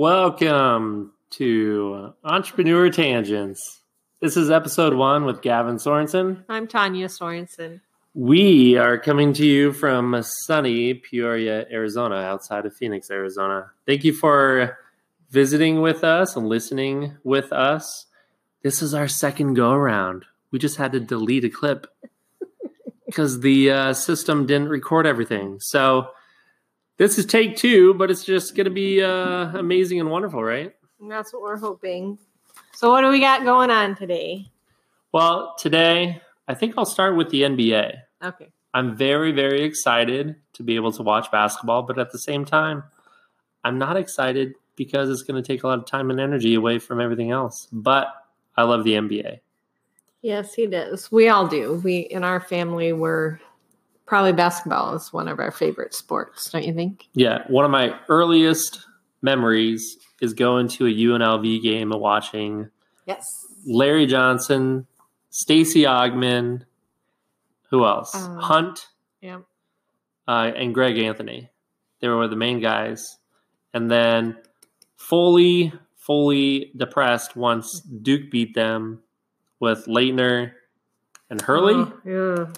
Welcome to Entrepreneur Tangents. This is episode one with Gavin Sorensen. I'm Tanya Sorensen. We are coming to you from sunny Peoria, Arizona, outside of Phoenix, Arizona. Thank you for visiting with us and listening with us. This is our second go around. We just had to delete a clip because the uh, system didn't record everything. So this is take two, but it's just going to be uh, amazing and wonderful, right? And that's what we're hoping. So, what do we got going on today? Well, today, I think I'll start with the NBA. Okay. I'm very, very excited to be able to watch basketball, but at the same time, I'm not excited because it's going to take a lot of time and energy away from everything else. But I love the NBA. Yes, he does. We all do. We in our family we're probably basketball is one of our favorite sports, don't you think? Yeah, one of my earliest memories is going to a UNLV game and watching Yes. Larry Johnson, Stacey Augmon, who else? Um, Hunt, Yeah. uh, and Greg Anthony. They were the main guys. And then fully, fully depressed once Duke beat them with Laettner and Hurley. Oh, yeah.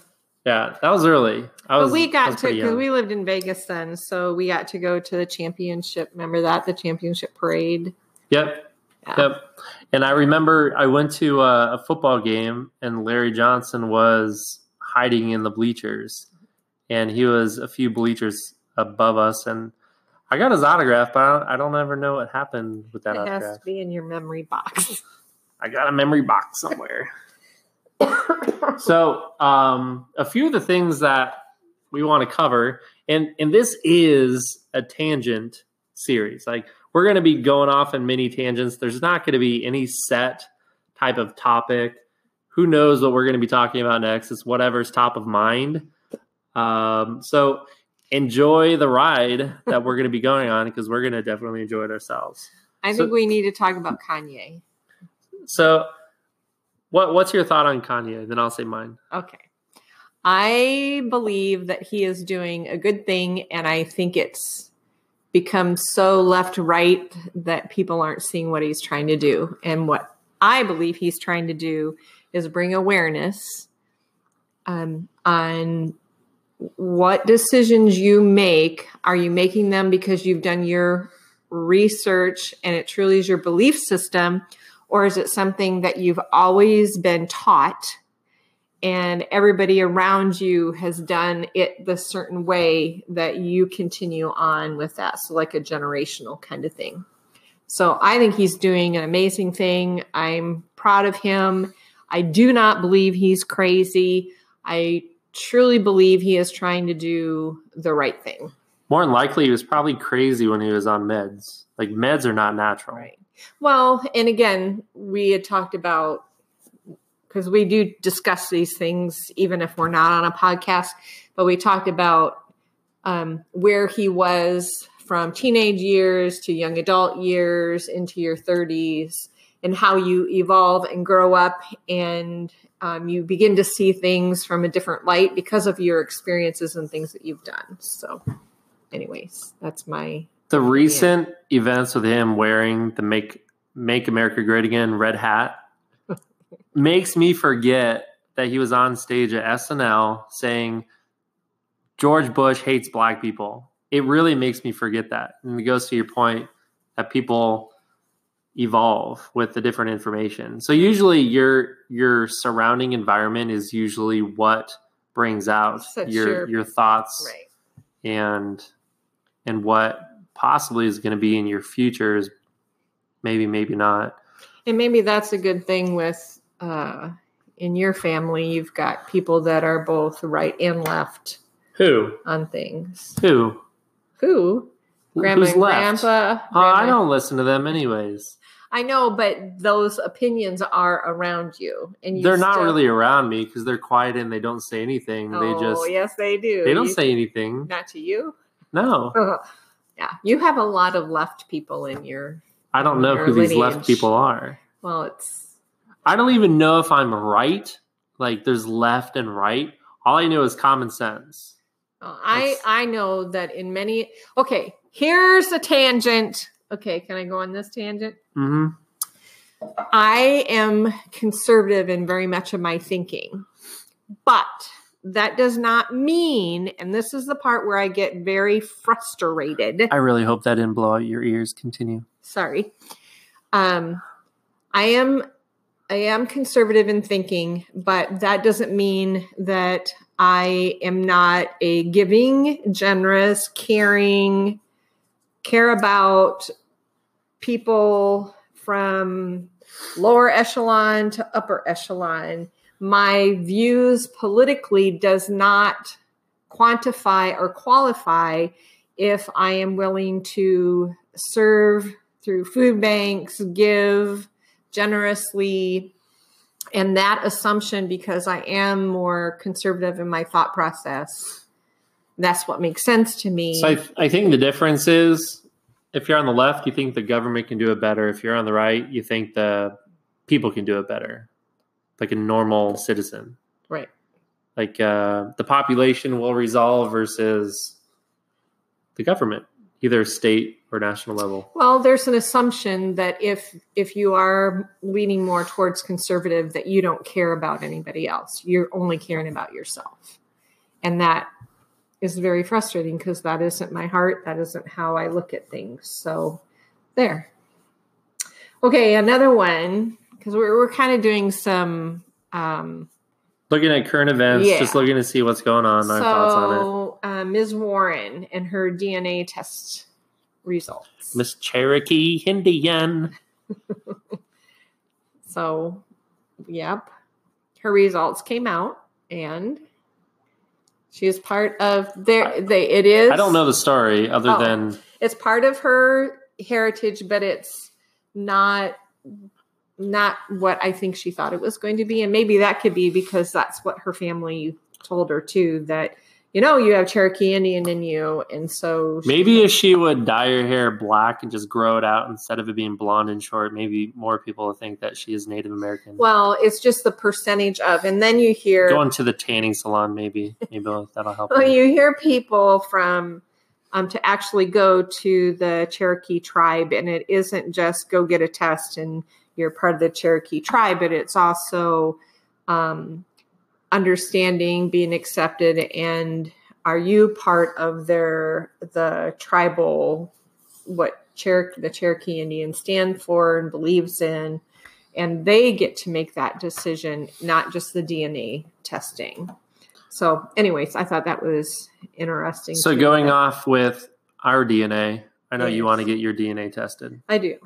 Yeah, that was early. I was. but we got to because we lived in Vegas then, so we got to go to the championship. Remember that the championship parade? Yep. Yeah. Yep. And I remember I went to a, a football game and Larry Johnson was hiding in the bleachers, and he was a few bleachers above us, and I got his autograph, but I don't, I don't ever know what happened with that It has to be in your memory box. I got a memory box somewhere. So, um, a few of the things that we want to cover, and and this is a tangent series. Like we're going to be going off in many tangents. There's not going to be any set type of topic. Who knows what we're going to be talking about next? It's whatever's top of mind. Um, so enjoy the ride that we're going to be going on because we're going to definitely enjoy it ourselves. I So- think we need to talk about Kanye. So, what what's your thought on Kanye? Then I'll say mine. Okay. I believe that he is doing a good thing, and I think it's become so left right that people aren't seeing what he's trying to do. And what I believe he's trying to do is bring awareness um, on what decisions you make. Are you making them because you've done your research and it truly is your belief system? Or is it something that you've always been taught and everybody around you has done it the certain way that you continue on with that? So, like a generational kind of thing. So, I think he's doing an amazing thing. I'm proud of him. I do not believe he's crazy. I truly believe he is trying to do the right thing. More than likely, he was probably crazy when he was on meds. Like meds are not natural. Right. Well, and again, we had talked about because we do discuss these things even if we're not on a podcast, but we talked about um, where he was from teenage years to young adult years into your 30s and how you evolve and grow up and um, you begin to see things from a different light because of your experiences and things that you've done. So, anyways, that's my The oh, recent events with him wearing the "Make Make America Great Again" red hat makes me forget that he was on stage at SNL saying George Bush hates black people. It really makes me forget that, and it goes to your point that people evolve with the different information. So usually your your surrounding environment is usually what brings out your your- your thoughts right. and and what possibly is going to be in your future is maybe maybe not And maybe that's a good thing with uh, in your family. You've got people that are both right and left who on things. who Who? Grandma who's and left grandpa. Oh, i don't listen to them anyways I know, but those opinions are around you, and you they're not really around me because they're quiet and they don't say anything Oh, they just yes, they do. they don't You- say anything not to you. no yeah, you have a lot of left people in your. i don't know who these left people are Well, it's i don't even know if i'm right like there's left and right all i know is common sense Uh, I I know that in many okay, here's a tangent okay, can I go on this tangent? Mm-hmm. I am conservative in very much of my thinking, but that does not mean, and this is the part where I get very frustrated. I really hope that didn't blow out your ears. Continue. Sorry. Um, I am I am conservative in thinking, but that doesn't mean that I am not a giving, generous, caring, care about people from lower echelon to upper echelon. My views politically does not quantify or qualify if I am willing to serve through food banks, give generously. And that assumption, because I am more conservative in my thought process, that's what makes sense to me. So I, I think the difference is if you're on the left, you think the government can do it better. If you're on the right, you think the people can do it better, like a normal citizen. right. Like uh, the population will resolve versus the government, either state or national level. Well, there's an assumption that if if you are leaning more towards conservative, that you don't care about anybody else. You're only caring about yourself, and that is very frustrating because that isn't my heart. That isn't how I look at things. So, there. Okay, another one because we're we're kind of doing some. Um, Looking at current events, Yeah. just looking to see what's going on, my thoughts on it. so, uh, Ms. Warren and her DNA test results. Miss Cherokee Indian. So, yep, her results came out, and she is part of their. They it is. I don't know the story other Oh. than It's part of her heritage, but it's not not what I think she thought it was going to be, and maybe that could be because that's what her family told her too. That you know you have Cherokee Indian in you, and so she- maybe if she would dye her hair black and just grow it out instead of it being blonde and short, maybe more people would think that she is Native American. Well, it's just the percentage of, and then you hear Going to the tanning salon, maybe. Maybe that'll help. Well, you hear people from um, to actually go to the Cherokee tribe, and it isn't just go get a test and you're part of the Cherokee tribe, but it's also um, understanding, being accepted, and are you part of their the tribal what Cherokee the Cherokee Indians stand for and believes in, and they get to make that decision, not just the DNA testing. So, anyways, I thought that was interesting. So going off with our DNA, I know you want to get your DNA tested. I do.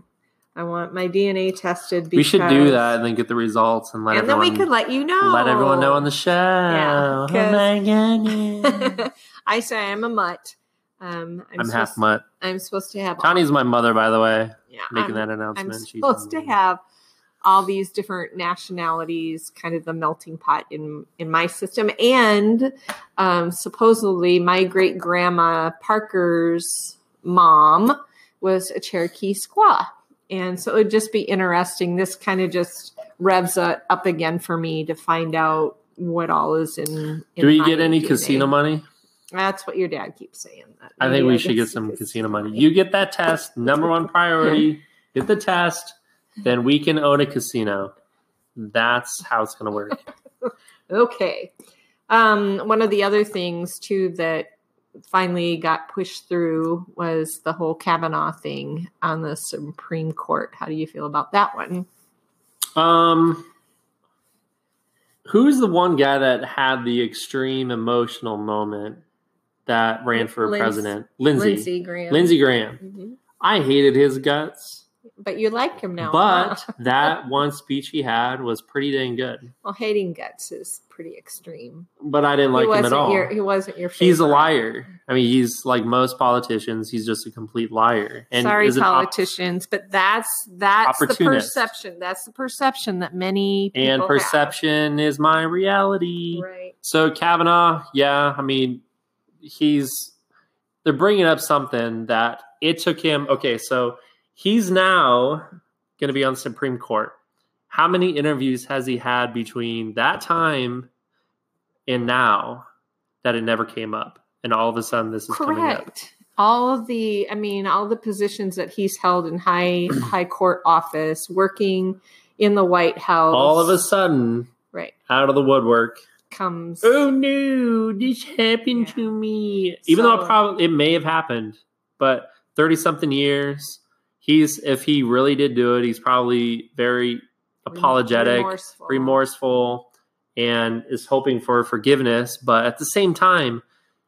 I want my DNA tested. Because, We should do that and then get the results and let and then we could let you know. let everyone know on the show. Yeah, oh my. I say I'm a mutt. Um, I'm, I'm half mutt. I'm supposed to have. Connie's my mother, by the way, yeah, making I'm, that I'm announcement. She's supposed to have all these different nationalities, kind of the melting pot in in my system, and um, supposedly my great grandma Parker's mom was a Cherokee squaw, and so it would just be interesting. This kind of just revs up again for me to find out what all is in. in Do we get any casino money? That's what your dad keeps saying. that I think we should get some casino money. You get that test, number one priority. Get the test, then we can own a casino. That's how it's going to work. Okay. Um, one of the other things too that finally got pushed through was the whole Kavanaugh thing on the Supreme Court. How do you feel about that one? Um, who's the one guy that had the extreme emotional moment that ran for president? Lindsey. Lindsey Graham. Lindsey Graham. Mhm. I hated his guts, But you like him now. but that one speech he had was pretty dang good. well, hating guts is pretty extreme. But I didn't like him at all. Your, he wasn't your. Favorite. He's a liar. I mean, he's like most politicians. He's just a complete liar. And Sorry, is an op- politicians, but that's that's the perception. That's the perception that many people and have. perception is my reality. Right. So Kavanaugh, yeah, I mean, he's they're bringing up something that it took him. Okay, so he's now going to be on the Supreme Court. How many interviews has he had between that time and now that it never came up, and all of a sudden this is coming up? Correct. all of the i mean all the positions that he's held in high high court office working in the white house All of a sudden, right out of the woodwork. comes Oh no, this happened Yeah. to me. Even though it probably it may have happened, but thirty something years, he's if he really did do it, he's probably very apologetic, remorseful. remorseful, and is hoping for forgiveness. But at the same time,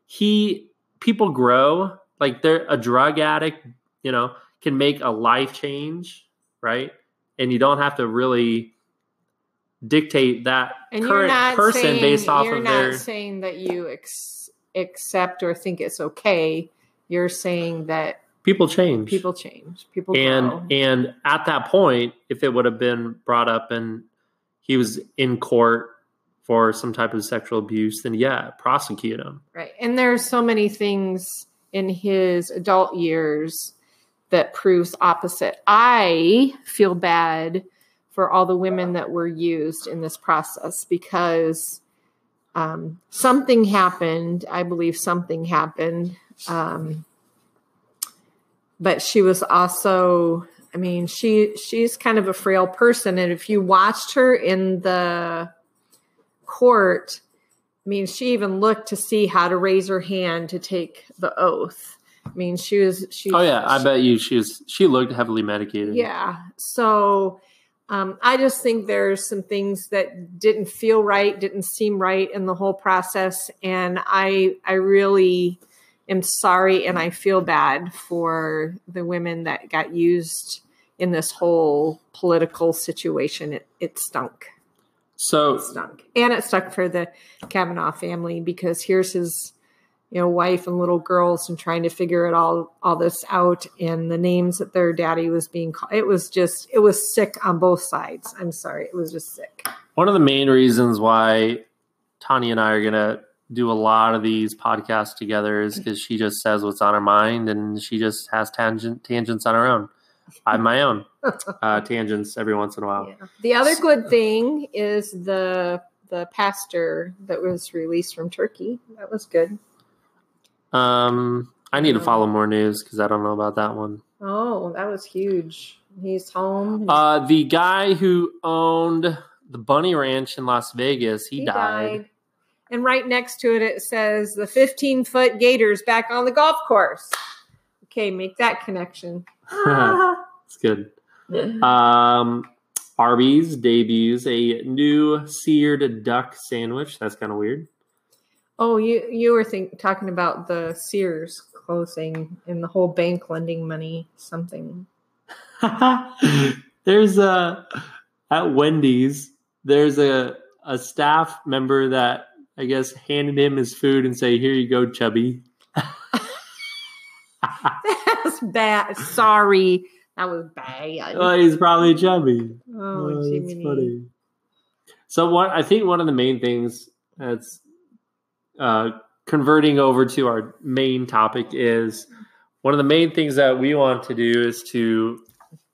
he people grow. Like they're a drug addict, you know, can make a life change, right? And you don't have to really dictate that and current person saying, based off you're of not their saying that you ex- accept or think it's okay you're saying that people change people change people and grow. and at that point if it would have been brought up and he was in court for some type of sexual abuse then yeah prosecute him Right. And there's so many things in his adult years that proves opposite. I feel bad for all the women that were used in this process because um, something happened. I believe something happened. Um, but she was also, I mean, she she's kind of a frail person, and if you watched her in the court, I mean, she even looked to see how to raise her hand to take the oath. I mean, she was she. oh yeah i bet you she was she looked heavily medicated Yeah. So um, I just think there's some things that didn't feel right, didn't seem right in the whole process, and I I really am sorry, and I feel bad for the women that got used in this whole political situation. It it stunk so stunk. And it stuck for the Kavanaugh family because here's his, you know, wife and little girls and trying to figure it all all this out and the names that their daddy was being called. It was just it was sick on both sides. I'm sorry. It was just sick. one of the main reasons why tanya and i are gonna do a lot of these podcasts together is because she just says what's on her mind and she just has tangent tangents on her own i have my own uh, tangents every once in a while Yeah. The other good thing is the the pastor that was released from Turkey. That was good. Um, I need to follow more news because I don't know about that one. Oh, that was huge. He's home. Uh, the guy who owned the Bunny Ranch in Las Vegas, he, died. And right next to it, it says the 15 foot Gators back on the golf course. Okay, make that connection. It's good. Um, Arby's debuts a new seared duck sandwich. That's kind of weird. oh, you you were think, talking about the Sears closing and the whole bank lending money something. there's a at Wendy's. There's a a staff member that I guess handed him his food and say, "Here you go, chubby." That's bad. Sorry, that was bad. oh, he's probably chubby. Oh, Oh, that's funny. So what I think one of the main things that's uh, converting over to our main topic is one of the main things that we want to do is to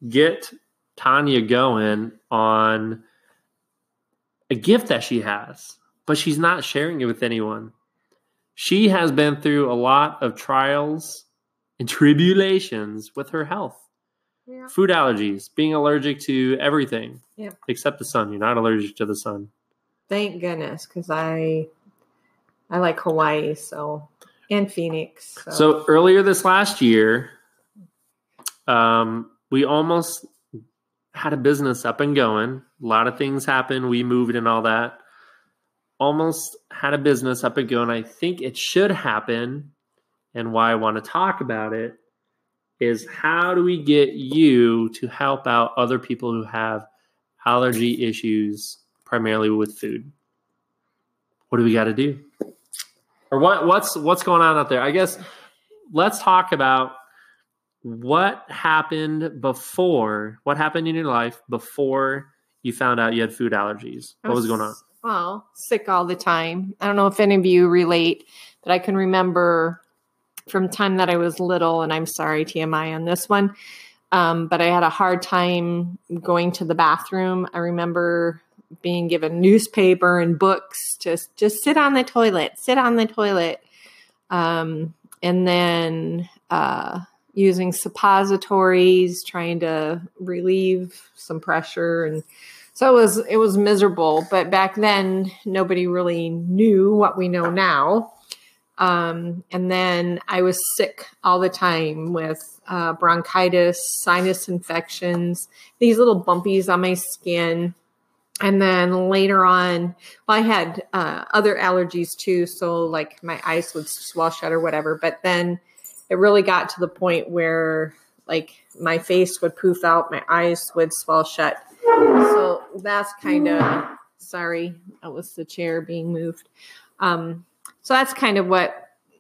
get Tanya going on a gift that she has, but she's not sharing it with anyone. She has been through a lot of trials and tribulations with her health Yeah. food allergies, being allergic to everything Yep. except the sun. You're not allergic to the sun. Thank goodness, because I I like Hawaii so and Phoenix. So, So earlier this last year, um, we almost had a business up and going. A lot of things happened. We moved and all that. Almost had a business up and going. I think it should happen. And why I want to talk about it is how do we get you to help out other people who have allergy issues, primarily with food? What do we got to do? Or what what's what's going on out there? I guess let's talk about what happened before. What happened in your life before you found out you had food allergies? What was going on? Well, sick all the time. I don't know if any of you relate, but I can remember from time that I was little, and I'm sorry, TMI on this one, um, but I had a hard time going to the bathroom. I remember being given newspaper and books to just sit on the toilet, sit on the toilet. Um, and then uh, using suppositories, trying to relieve some pressure, and so it was it was miserable. But back then, nobody really knew what we know now. Um, and then I was sick all the time with uh, bronchitis, sinus infections, these little bumpies on my skin. And then later on, well, I had uh, other allergies too. So, like, my eyes would swell shut or whatever. But then it really got to the point where, like, my face would poof out, my eyes would swell shut. So, that's kind of sorry, that was the chair being moved. Um, so that's kind of what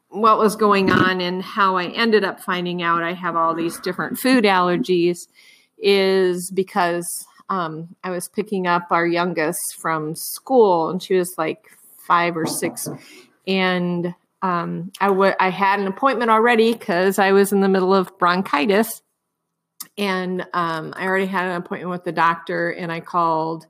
what was going on and how I ended up finding out I have all these different food allergies is because um, I was picking up our youngest from school and she was like five or six and um, I, w- I had an appointment already because I was in the middle of bronchitis and um, I already had an appointment with the doctor and I called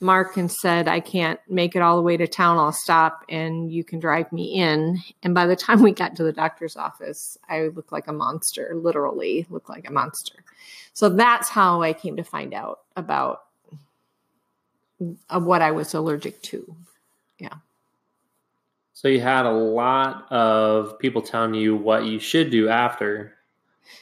Mark and said, I can't make it all the way to town. I'll stop and you can drive me in. And by the time we got to the doctor's office, I looked like a monster, literally looked like a monster. So that's how I came to find out about what I was allergic to. Yeah. So you had a lot of people telling you what you should do after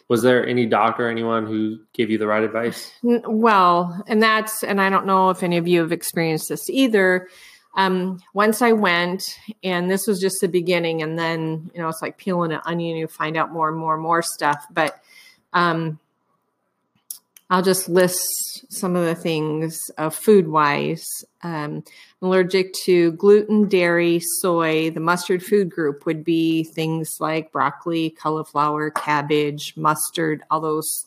was there any doctor, anyone who gave you the right advice? Well, and that's, and I don't know if any of you have experienced this either. Um, once I went, and this was just the beginning, and then, you know, it's like peeling an onion, you find out more and more and more stuff. But um, I'll just list some of the things uh, food wise. Um, allergic to gluten, dairy, soy. The mustard food group would be things like broccoli, cauliflower, cabbage, mustard, all those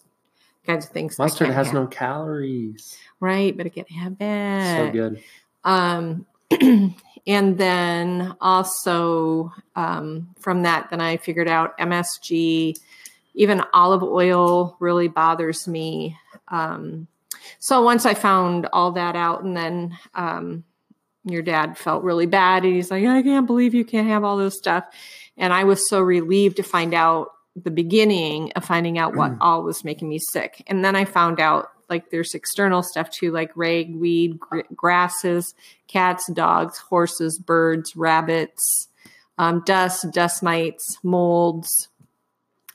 kinds of things. Mustard has have. no calories. Right, but I can't have that. So good. Um, and then also um, from that, then I figured out MSG, even olive oil really bothers me. Um, so once I found all that out, and then um, your dad felt really bad, and he's like, "I can't believe you can't have all this stuff," and I was so relieved to find out the beginning of finding out what all was making me sick, and then I found out like there's external stuff too, like ragweed, gr- grasses, cats, dogs, horses, birds, rabbits, um, dust, dust mites, molds,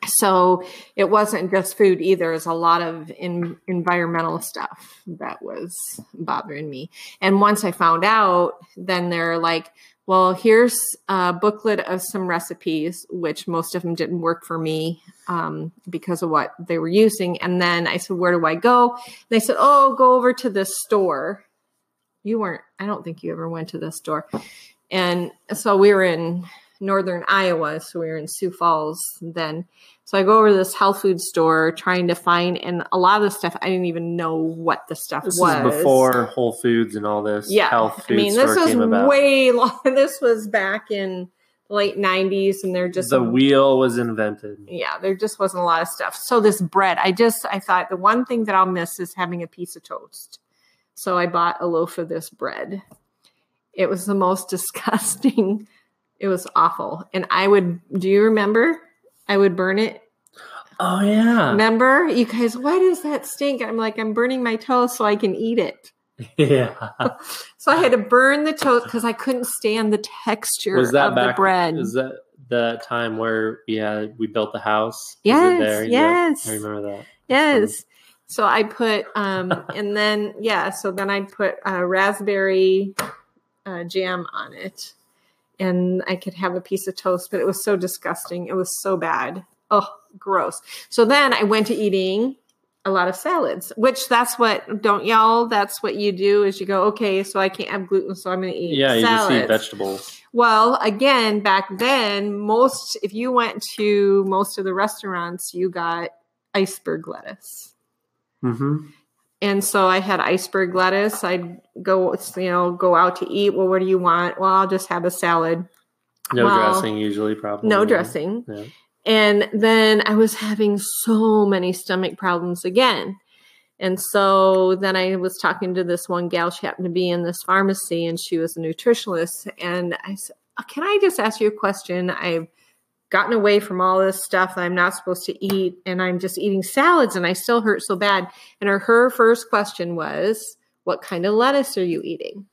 so it wasn't just food either. It was a lot of in, environmental stuff that was bothering me. And once I found out, then they're like, well, here's a booklet of some recipes, which most of them didn't work for me um, because of what they were using. And then I said, where do I go? they said, oh, go over to this store. You weren't, I don't think you ever went to this store. And so we were in northern Iowa. So we were in Sioux Falls then. So I go over to this health food store trying to find, and a lot of the stuff I didn't even know what the stuff this was. before Whole Foods and all this. Yeah, health food I mean, this was way long. This was back in the late 90s and there just the wheel was invented yeah there just wasn't a lot of stuff so this bread i just i thought the one thing that i'll miss is having a piece of toast so i bought a loaf of this bread it was the most disgusting it was awful. And I would, do you remember? I would burn it. Oh, yeah. Remember? You guys, why does that stink? I'm like, I'm burning my toast so I can eat it. Yeah. so I had to burn the toast because I couldn't stand the texture was that of back, the bread. Is that the time where we had, we built the house? Yes. Yes. Yeah, I remember that. Yes. So I put, um, and then, yeah, so then I'd put uh, raspberry uh, jam on it and I could have a piece of toast, but it was so disgusting. It was so bad. Oh, gross. So then I went to eating a lot of salads, which that's what don't y'all? That's what you do is you go, okay, so I can't have gluten, so I'm going to eat. Yeah, you salads. just eat vegetables. Well, again, back then, most if you went to most of the restaurants, you got iceberg lettuce. Mm-hmm. And so I had iceberg lettuce. I'd go, you know, go out to eat. Well, what do you want? Well, I'll just have a salad. No well, dressing, usually, probably. No dressing. Yeah. And then I was having so many stomach problems again. And so then I was talking to this one gal. She happened to be in this pharmacy and she was a nutritionist. And I said, oh, Can I just ask you a question? I've gotten away from all this stuff that I'm not supposed to eat, and I'm just eating salads, and I still hurt so bad. And her, her first question was, What kind of lettuce are you eating?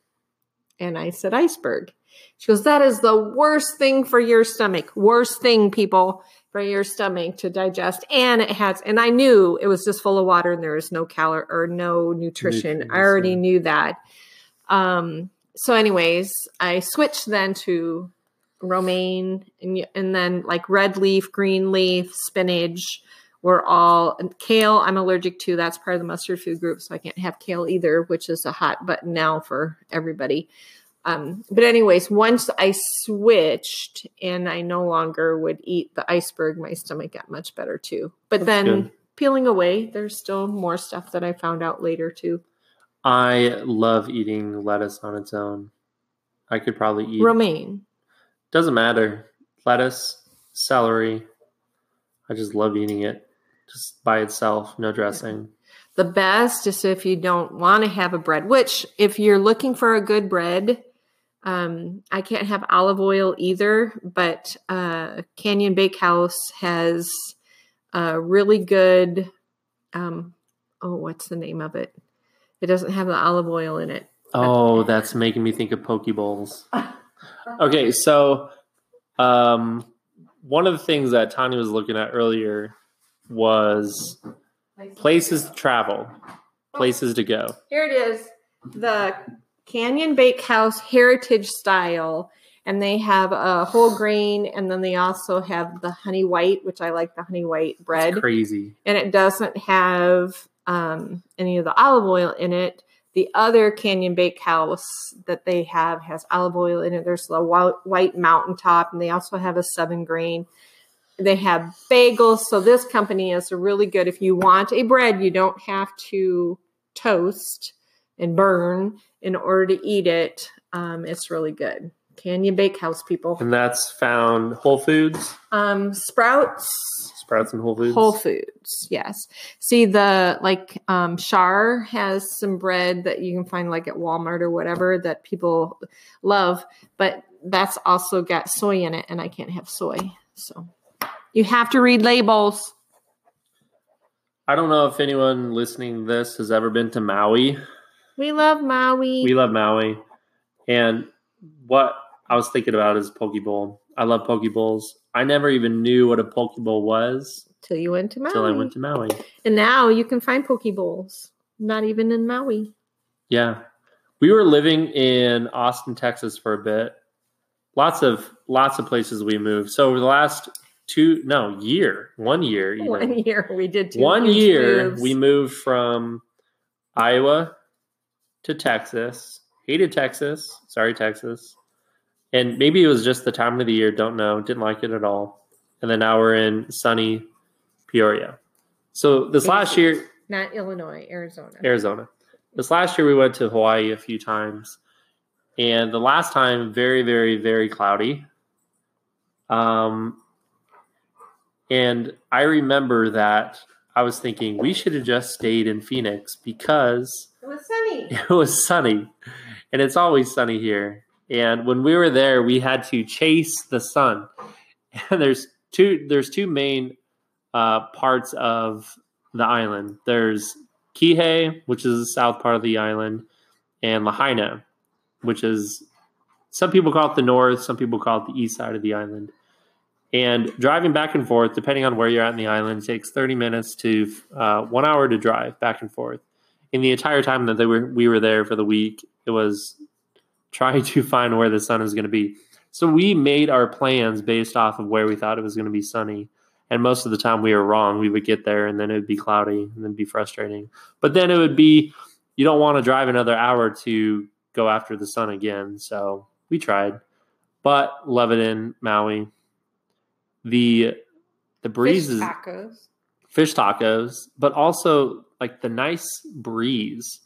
And I said, Iceberg. She goes, That is the worst thing for your stomach. Worst thing, people, for your stomach to digest. And it has, and I knew it was just full of water and there was no calorie or no nutrition. I already yeah. knew that. Um, so, anyways, I switched then to romaine and, and then like red leaf, green leaf, spinach were all and kale. I'm allergic to. That's part of the mustard food group, so I can't have kale either, which is a hot button now for everybody. Um, but anyways, once I switched and I no longer would eat the iceberg, my stomach got much better too. But then good. peeling away, there's still more stuff that I found out later too. I love eating lettuce on its own. I could probably eat. Romaine. Doesn't matter. Lettuce, celery. I just love eating it just by itself, no dressing. The best is if you don't want to have a bread, which if you're looking for a good bread, um, I can't have olive oil either, but uh, Canyon Bakehouse has a really good, um, oh, what's the name of it? It doesn't have the olive oil in it. Oh, that's making me think of poke bowls. Okay, so um, one of the things that Tanya was looking at earlier was places to travel, places to go. Here it is, the Canyon Bakehouse Heritage Style, and they have a whole grain, and then they also have the honey white, which I like the honey white bread, Crazy. and it doesn't have um, any of the olive oil in it. The other Canyon Bakehouse that they have has olive oil in it. There's the white, white mountaintop, and they also have a southern grain. They have bagels. So this company is really good. If you want a bread, you don't have to toast and burn in order to eat it. Um, it's really good. Canyon Bakehouse people. And that's found Whole Foods, Um, Sprouts. Sprouts and Whole Foods. Whole Foods, yes. See the like um Schär has some bread that you can find like at Walmart or whatever that people love, but that's also got soy in it and I can't have soy. So you have to read labels. I don't know if anyone listening to this has ever been to Maui. We love Maui. We love Maui. And what I was thinking about is Poke Bowl. I love Poke Bowls. I never even knew what a Poke Bowl was till you went to Maui. Till I went to Maui. and now you can find poke bowls. Not even in Maui. Yeah. We were living in Austin, Texas for a bit. Lots of lots of places we moved. So over the last two no, year, one year even. One year we did two one huge year moves. we moved from Iowa to Texas. Hated Texas. Sorry, Texas. And maybe it was just the time of the year. Don't know. Didn't like it at all. And then now we're in sunny Peoria. So this last year, not Illinois, Arizona. Arizona. This last year we went to Hawaii a few times, and the last time very, very, very cloudy. Um, and I remember that I was thinking we should have just stayed in Phoenix because It was sunny. it was sunny, and it's always sunny here. And when we were there, we had to chase the sun. And there's two there's two main uh, parts of the island. There's Kihei, which is the south part of the island, and Lahaina, which is some people call it the north, some people call it the east side of the island. And driving back and forth, depending on where you're at in the island, takes 30 minutes to uh, one hour to drive back and forth. In the entire time that they were we were there for the week, it was trying to find where the sun is going to be. So we made our plans based off of where we thought it was going to be sunny. And most of the time we were wrong. We would get there and then it would be cloudy and then be frustrating. But then it would be you don't want to drive another hour to go after the sun again. So we tried. But love it in Maui. The the breeze Fish tacos. fish tacos, but also like the nice breeze.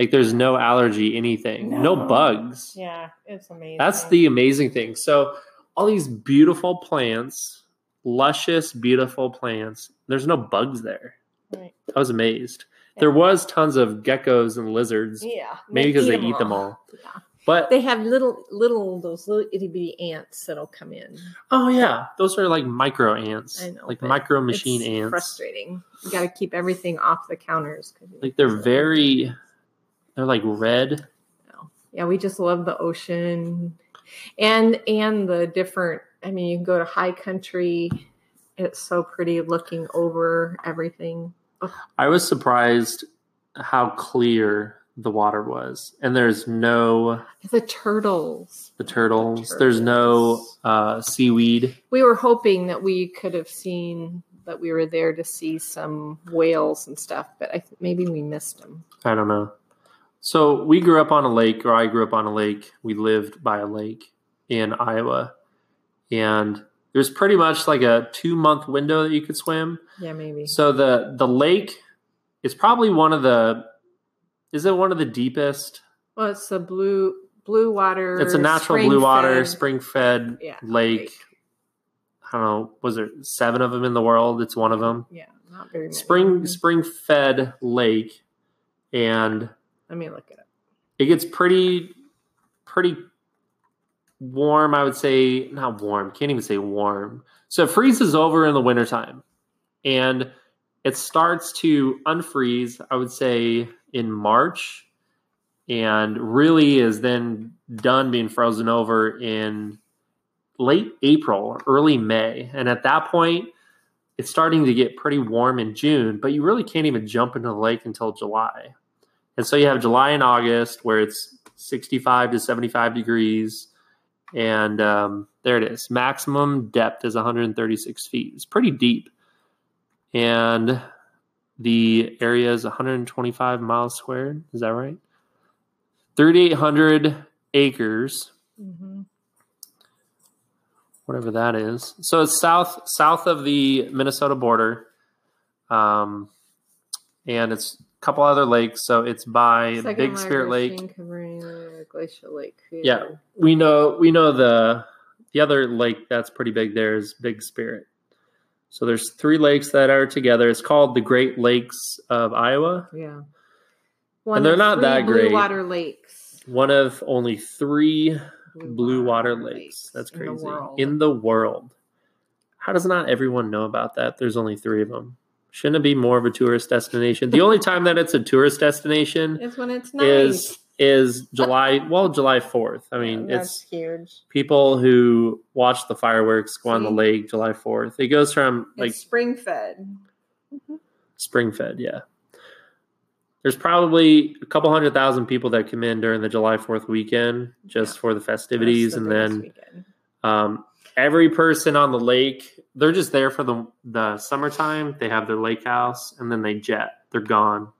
Like there's no allergy, anything, no, No. bugs. Yeah, it's amazing. That's the amazing thing. So all these beautiful plants, luscious, beautiful plants. There's no bugs there. Right. I was amazed. There was tons of geckos and lizards, yeah. maybe because they eat them all. Yeah. But They have little, little those little itty bitty ants that'll come in. oh yeah, those are like micro ants, I know, like micro machine it's ants. Frustrating. You got to keep everything off the counters. Like they're very, they're like red. yeah we just love the ocean and and the different i mean you can go to high country it's so pretty looking over everything I was surprised how clear the water was, and there's no the turtles the turtles. There's no uh, seaweed. we were hoping that we could have seen that we were there to see some whales and stuff but i th- maybe we missed them I don't know. So we grew up on a lake, or I grew up on a lake. We lived by a lake in Iowa, and there's pretty much like a two month window that you could swim. yeah maybe So the the lake is probably one of the is it one of the deepest? well it's the blue blue water It's a natural blue water, spring-fed- spring fed yeah, lake. I don't know. Was there seven of them in the world? It's one of them. yeah not very many. Spring spring fed lake, and let me look at it up. It gets pretty pretty warm i would say not warm can't even say warm. So it freezes over in the wintertime and it starts to unfreeze i would say in march and really is then done being frozen over in late april early may. And at that point it's starting to get pretty warm in june but you really can't even jump into the lake until july and so you have July and August where it's 65 to 75 degrees. And um, there it is. Maximum depth is 136 feet. It's pretty deep. And the area is 125 miles squared. Is that right? 3,800 acres, mm-hmm. whatever that is. So it's south south of the Minnesota border. Um, and it's couple other lakes. So it's by Second Big Spirit Lake. the glacial lake. Yeah. we know we know the the other lake that's pretty big there is Big Spirit. So there's three lakes that are together. It's called the Great Lakes of Iowa. Yeah. And they're of not that blue great. water lakes. One of only three blue water lakes. That's in crazy. the world. In the world. How does not everyone know about that? There's only three of them. Shouldn't it be more of a tourist destination? The only time that it's a tourist destination is when it's nice. is is July well July 4th. I mean, Yeah, it's huge. people who watch the fireworks go on the lake July 4th. It goes from like it's spring fed. spring fed, yeah. There's probably a couple hundred thousand people that come in during the July 4th weekend just Yeah. for the festivities. That's And then um, every person on the lake, they're just there for the, the summertime. They have their lake house and then they jet. They're gone.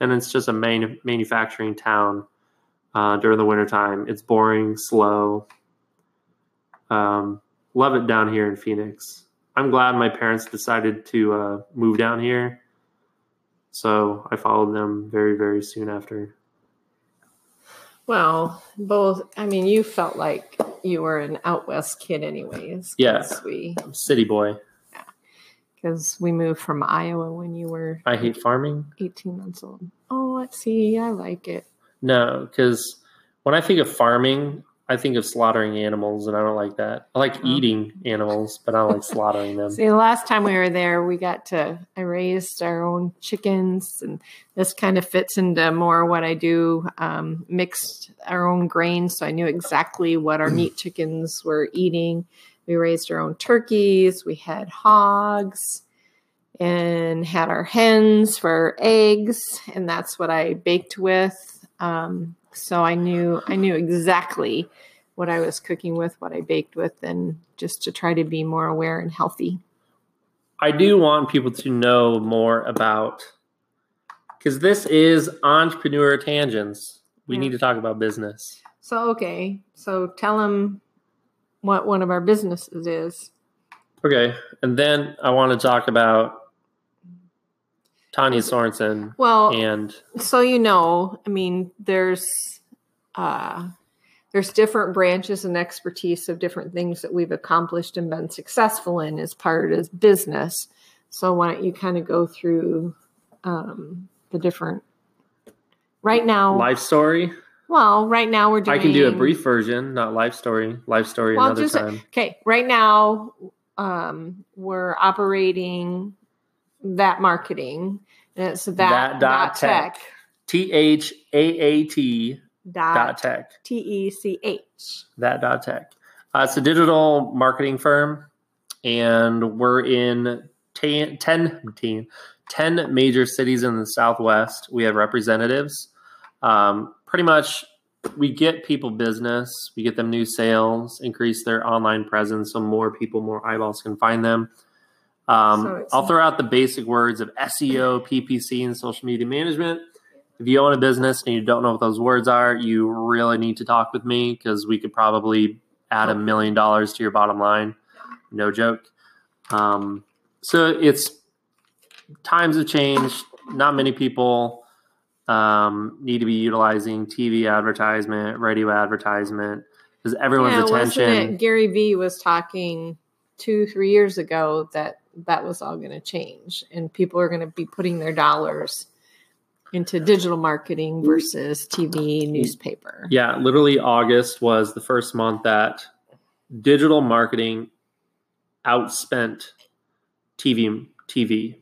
And it's just a main, manufacturing town uh, during the wintertime. It's boring, slow. Um, love it down here in Phoenix. I'm glad my parents decided to uh, move down here. So I followed them very, very soon after. Well, both. I mean, you felt like you were an out west kid, anyways. Yeah. We city boy. because we moved from Iowa when you were I hate farming. 18 months old. Oh, let's see. I like it. No, because when I think of farming, I think of slaughtering animals, and I don't like that. I like Oh. eating animals, but I don't like slaughtering them. See, the last time we were there, we got to, I raised our own chickens, and this kind of fits into more what I do um, mixed our own grains. So I knew exactly what our meat chickens were eating. We raised our own turkeys, we had hogs, and had our hens for eggs, and that's what I baked with. Um, so I knew I knew exactly what I was cooking with, what I baked with, and just to try to be more aware and healthy. I do want people to know more about because this is entrepreneur tangents. We Yeah. need to talk about business. So okay, so tell them what one of our businesses is. Okay, and then I want to talk about Tanya Sorensen Well, and so you know, I mean, there's uh, there's different branches and expertise of different things that we've accomplished and been successful in as part of business. So why don't you kind of go through um, the different right now? life story. Well, right now we're doing. I can do a brief version, not life story. Life story Well, another just- time. Okay, right now um, we're operating that marketing, and it's that, That dot tech. tech T H A A T dot dot tech. T E C H. That dot tech. Uh, it's a digital marketing firm, and we're in 10, 10, 10 10 major cities in the Southwest. We have representatives. Um, pretty much, we get people business, we get them new sales, increase their online presence so more people, more eyeballs can find them. Um, So I'll throw out the basic words of SEO, PPC, and social media management. If you own a business and you don't know what those words are, you really need to talk with me because we could probably add a million dollars to your bottom line. No joke. Um, so it's times have changed. Not many people um, need to be utilizing TV advertisement, radio advertisement, because everyone's yeah, attention. Gary Vee was talking two, three years ago that that was all going to change, and people are going to be putting their dollars into digital marketing versus TV, newspaper. Yeah, literally August was the first month that digital marketing outspent TV. TV,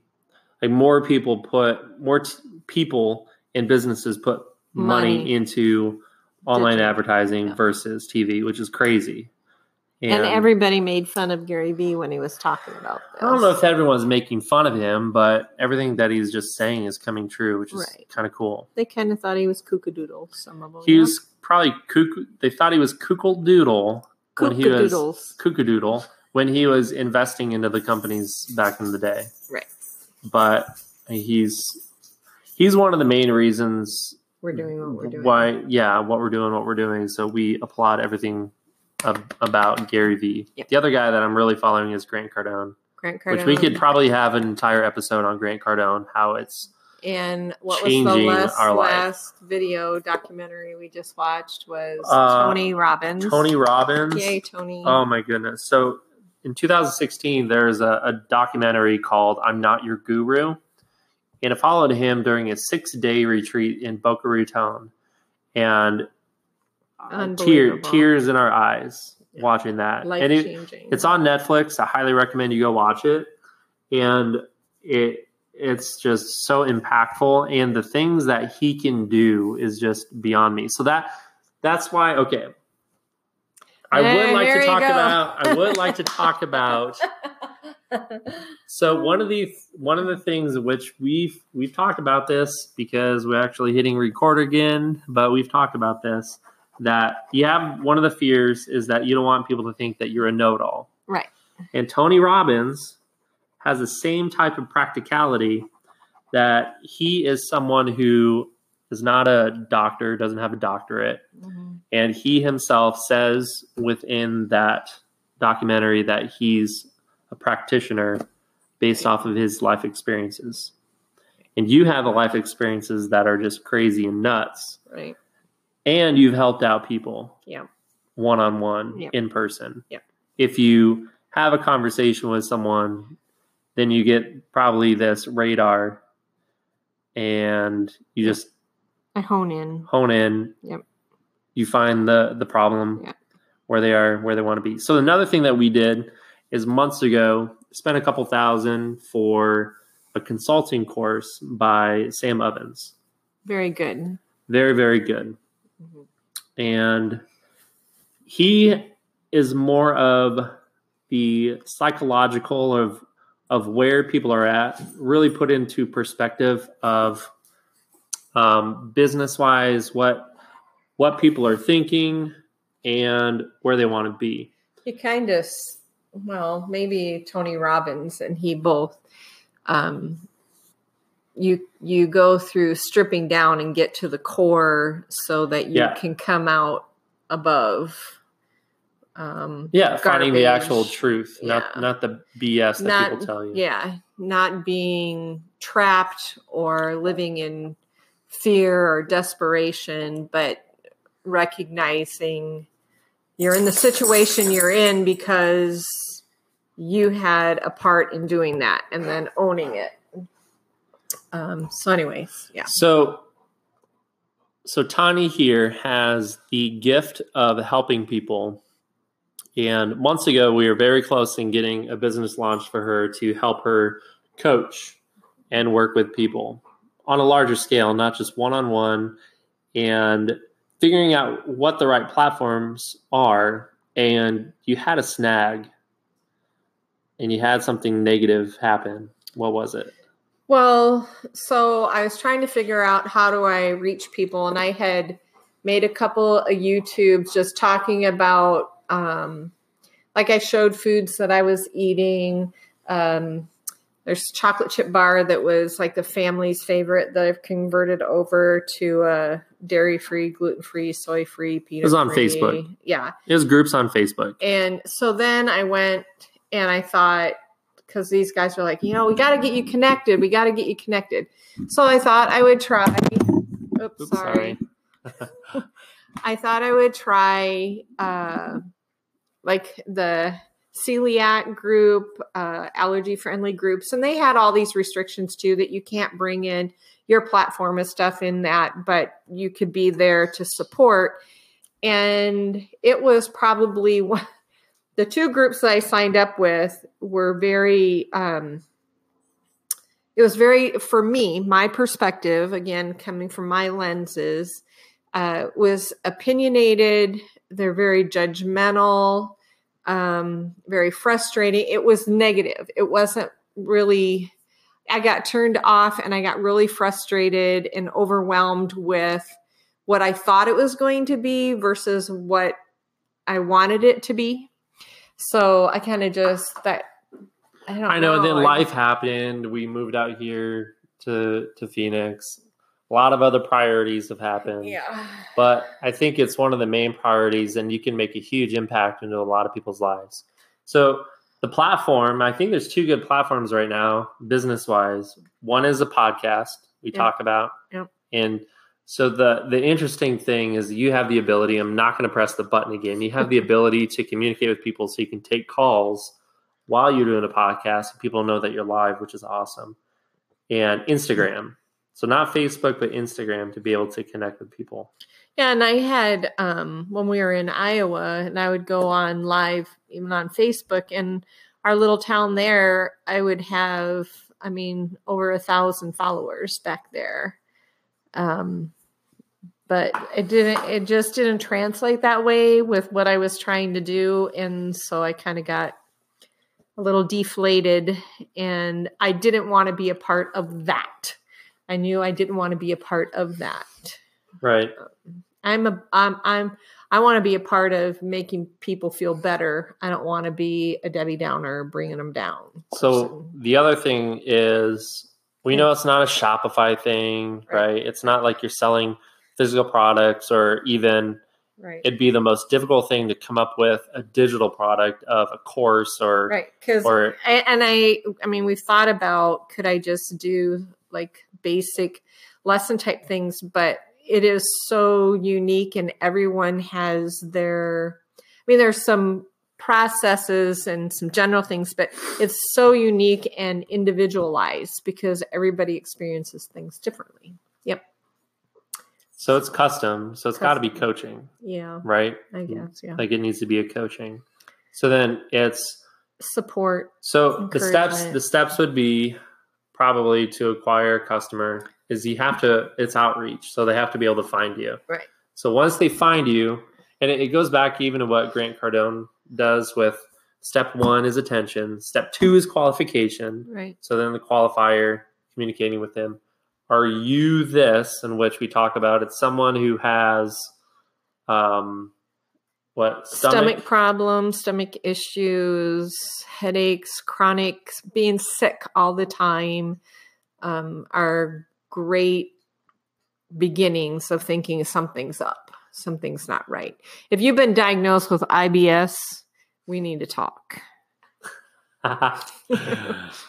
like more people put more t- people and businesses put money, Money. into online Digital, advertising yeah. versus TV, which is crazy. And, everybody made fun of Gary Vee when he was talking about this. I don't know if everyone's making fun of him, but everything that he's just saying is coming true, which is Right. kind of cool. they kind of thought he was kookadoodle. Some of them. He was probably cuckoo. They thought he was cuckoo doodle when he was kookadoodle when he was investing into the companies back in the day. Right. But he's he's one of the main reasons We're doing what we're doing. why yeah what we're doing what we're doing. So we applaud everything ab- about Gary Vee. Yep. The other guy that I'm really following is Grant Cardone, Grant Cardone. which we could probably have an entire episode on Grant Cardone. How it's And what was the last, last video documentary we just watched was Uh, Tony Robbins. Tony Robbins. Yay, Tony. Oh my goodness. So in 2016, there's a, a documentary called I'm Not Your Guru. And it followed him during a six day retreat in Boca Raton. And tear, tears in our eyes Yeah. watching that. Life and it, changing. it's on Netflix. I highly recommend you go watch it. And it it's just so impactful and the things that he can do is just beyond me. So that that's why okay. I would like to talk about I would like to talk about so one of the one of the things which we've we've talked about this because we're actually hitting record again, but we've talked about this that you have one of the fears is that you don't want people to think that you're a know-it-all. right. And Tony Robbins has the same type of practicality that he is someone who is not a doctor, doesn't have a doctorate, Mhm. and he himself says within that documentary that he's a practitioner based off of his life experiences. And you have a life experiences that are just crazy and nuts. Right. And you've helped out people Yeah. one on one in person. Yeah. If you have a conversation with someone, then you get probably this radar and you just I hone in. hone in. Yep. You find the the problem Yeah. where they are, where they want to be. So another thing that we did is months ago spent a couple thousand for a consulting course by Sam Ovens. Very good. Very very good, Mhm. and he is more of the psychological of of where people are at, really put into perspective of um, business wise what what people are thinking and where they want to be. He kind of, well, maybe Tony Robbins and he both. Um, you you go through stripping down and get to the core so that you Yeah. can come out above. Um, Yeah, finding the actual truth, not not the BS that not people tell you. yeah not being trapped or living in fear or desperation but recognizing you're in the situation you're in because you had a part in doing that and then owning it um so anyways yeah So so Tanya here has the gift of helping people. And months ago, we were very close in getting a business launched for her to help her coach and work with people on a larger scale, not just one on one, and figuring out what the right platforms are. And you had a snag and you had something negative happen. What was it? Well, so I was trying to figure out how do I reach people, and I had made a couple of YouTubes just talking about, um, like I showed foods that I was eating. Um, there's chocolate chip bar that was like the family's favorite that I've converted over to a dairy free, gluten free, soy free, peanut. It was on free. Facebook. Yeah, It was groups on Facebook. and so then I went and I thought, because these guys were like, you know, we got to get you connected. We got to get you connected. So I thought I would try. Oops, Oops, sorry. I thought I would try uh, like the celiac group, uh, allergy friendly groups, and they had all these restrictions too that you can't bring in your platform and stuff in that, but you could be there to support. And it was probably one, the two groups that I signed up with were very, um, it was very, for me, my perspective, again, coming from my lenses, uh, was opinionated. They're very judgmental, um, very frustrating. It was negative. It wasn't really, I got turned off and I got really frustrated and overwhelmed with what I thought it was going to be versus what I wanted it to be. So I kind of just that I don't I know. know. Then I- life happened. We moved out here to to Phoenix. A lot of other priorities have happened. Yeah. But I think it's one of the main priorities, and you can make a huge impact into a lot of people's lives. So the platform, I think there's two good platforms right now, business wise. One is a podcast we Yeah. talk about, Yep. and so the the interesting thing is you have the ability. I'm not going to press the button again. You have the ability to communicate with people, so you can take calls while you're doing a podcast. People know that you're live, which is awesome. And Instagram, so not Facebook, but Instagram to be able to connect with people. Yeah, and I had um when we were in Iowa and I would go on live even on Facebook and our little town there, I would have I mean over a thousand followers back there. Um but it didn't it just didn't translate that way with what I was trying to do and so I kind of got a little deflated and I didn't want to be a part of that. I knew I didn't want to be a part of that. Right. I'm a I'm I'm I want to be a part of making people feel better. I don't want to be a Debbie Downer bringing them down. So person. the other thing is we know it's not a Shopify thing, Right. right? It's not like you're selling physical products or even right, it'd be the most difficult thing to come up with a digital product of a course or right, because or and I I mean we've thought about could I just do like basic lesson type things, but it is so unique and everyone has their I mean there's some processes and some general things, but it's so unique and individualized because everybody experiences things differently. Yep. so it's custom. So it's got to be coaching, Yeah, right? I guess. Yeah. Like it needs to be a coaching. So then it's Support. So the steps the steps would be probably to acquire a customer is you have to it's outreach. So they have to be able to find you. Right. So once they find you, and it, it goes back even to what Grant Cardone does with step one is attention, step two is qualification. Right. So then the qualifier communicating with them. Are you this in which we talk about it's someone who has um what Stomach, problems, stomach issues, headaches, chronic, being sick all the time um, are great beginnings of thinking something's up, something's not right. If you've been diagnosed with IBS, we need to talk.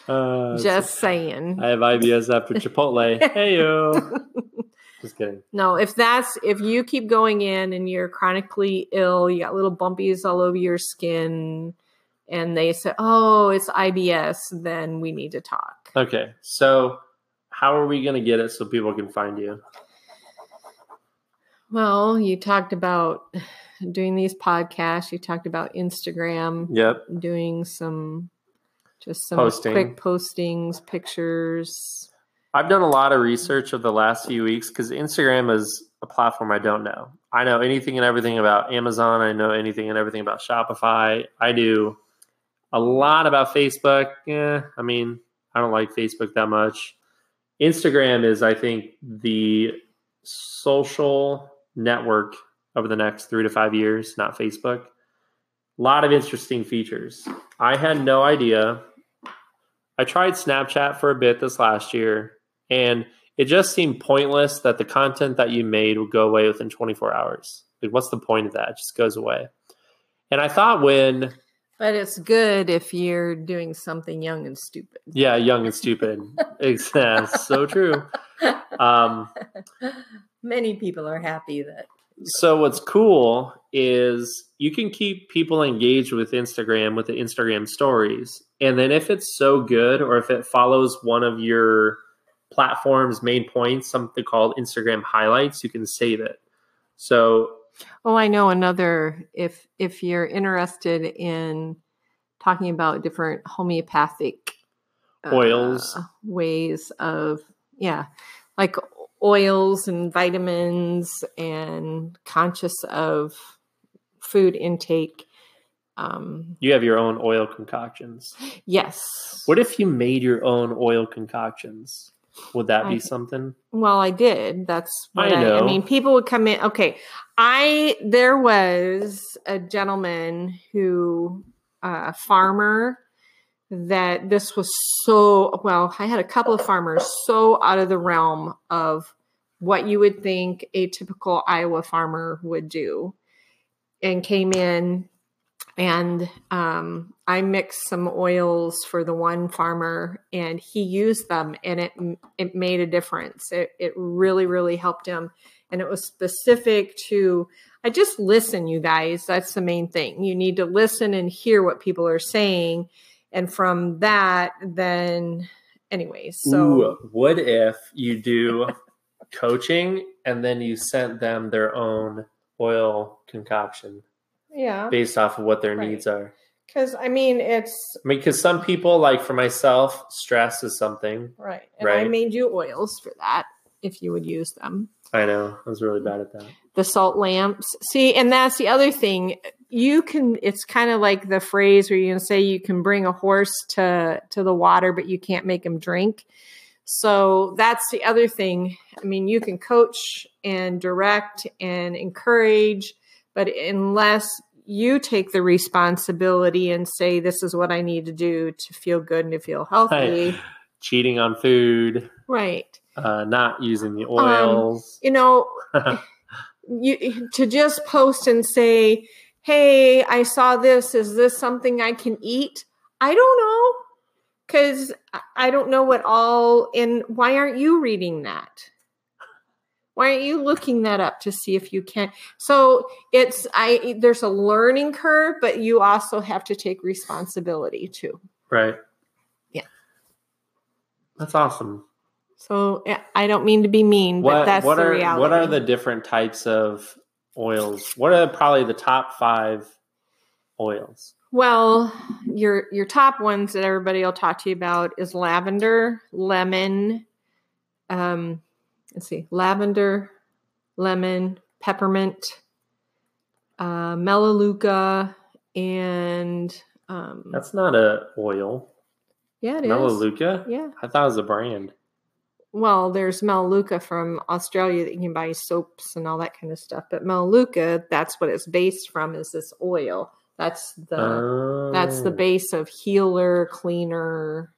Uh, Just saying. I have IBS after Chipotle. hey yo. Just kidding. No, if that's if you keep going in and you're chronically ill, you got little bumpies all over your skin, and they say, "Oh, it's IBS," then we need to talk. Okay. So how are we gonna get it so people can find you? Well, you talked about doing these podcasts. You talked about Instagram, Yep. doing some just some Posting. quick postings, pictures. I've done a lot of research of the last few weeks because Instagram is a platform I don't know. I know anything and everything about Amazon. I know anything and everything about Shopify. I do a lot about Facebook. Yeah, I mean, I don't like Facebook that much. Instagram is, I think, the social network over the next three to five years, not Facebook. A lot of interesting features. I had no idea. I tried Snapchat for a bit this last year, and it just seemed pointless that the content that you made would go away within 24 hours. Like, what's the point of that? It just goes away. And I thought when, But it's good if you're doing something young and stupid. yeah, young and stupid. It's so true. Um, Many people are happy that so what's cool is you can keep people engaged with Instagram with the Instagram stories. And then if it's so good or if it follows one of your platform's main points, something called Instagram highlights, you can save it. So Oh, I know another. If if you're interested in talking about different homeopathic uh, Oils. ways of yeah, like oils and vitamins, and conscious of food intake. Um, you have your own oil concoctions. yes. What if you made your own oil concoctions? Would that be something? Well, I did. That's what I I, I, mean, people would come in. Okay, I there was a gentleman who, uh, a farmer, that this was so well. I had a couple of farmers so out of the realm of what you would think a typical Iowa farmer would do, and came in. And um, I mixed some oils for the one farmer, and he used them, and it it made a difference. It it really really helped him, and it was specific to. I just listen, you guys. That's the main thing. You need to listen and hear what people are saying, and from that, then, anyways. So Ooh, what if you do coaching and then you sent them their own oil concoction yeah, based off of what their Right. needs are? because I mean it's I mean, because some people, like for myself, stress is something. right, and I made you oils for that if you would use them. I know I was really bad at that. the salt lamps. See, and that's the other thing. You can it's kind of like the phrase where you can say you can bring a horse to to the water but you can't make him drink. So that's the other thing. I mean, you can coach and direct and encourage, but unless you take the responsibility and say this is what I need to do to feel good and to feel healthy. Cheating on food, Right. uh, not using Um, the oils. you know you to just post and say hey i saw this. Is this something i can eat? I don't know. Because i don't know what all and why aren't you reading that? Why aren't you looking that up to see if you can? So it's i there's a learning curve but you also have to take responsibility too. Right. Yeah. That's awesome. so i don't mean to be mean but What that's what the are reality what are the different types of oils? What are probably the top five oils? Well, your your top ones that everybody will talk to you about is lavender, lemon, um, let's see, lavender, lemon, peppermint, uh, melaleuca, and um, That's not a oil. yeah, it is. Melaleuca. Yeah. I thought it was a brand. Well, there's Melaleuca from Australia that you can buy soaps and all that kind of stuff. But Melaleuca, that's what it's based from, is this oil. That's the that's the Oh. base of healer, cleaner,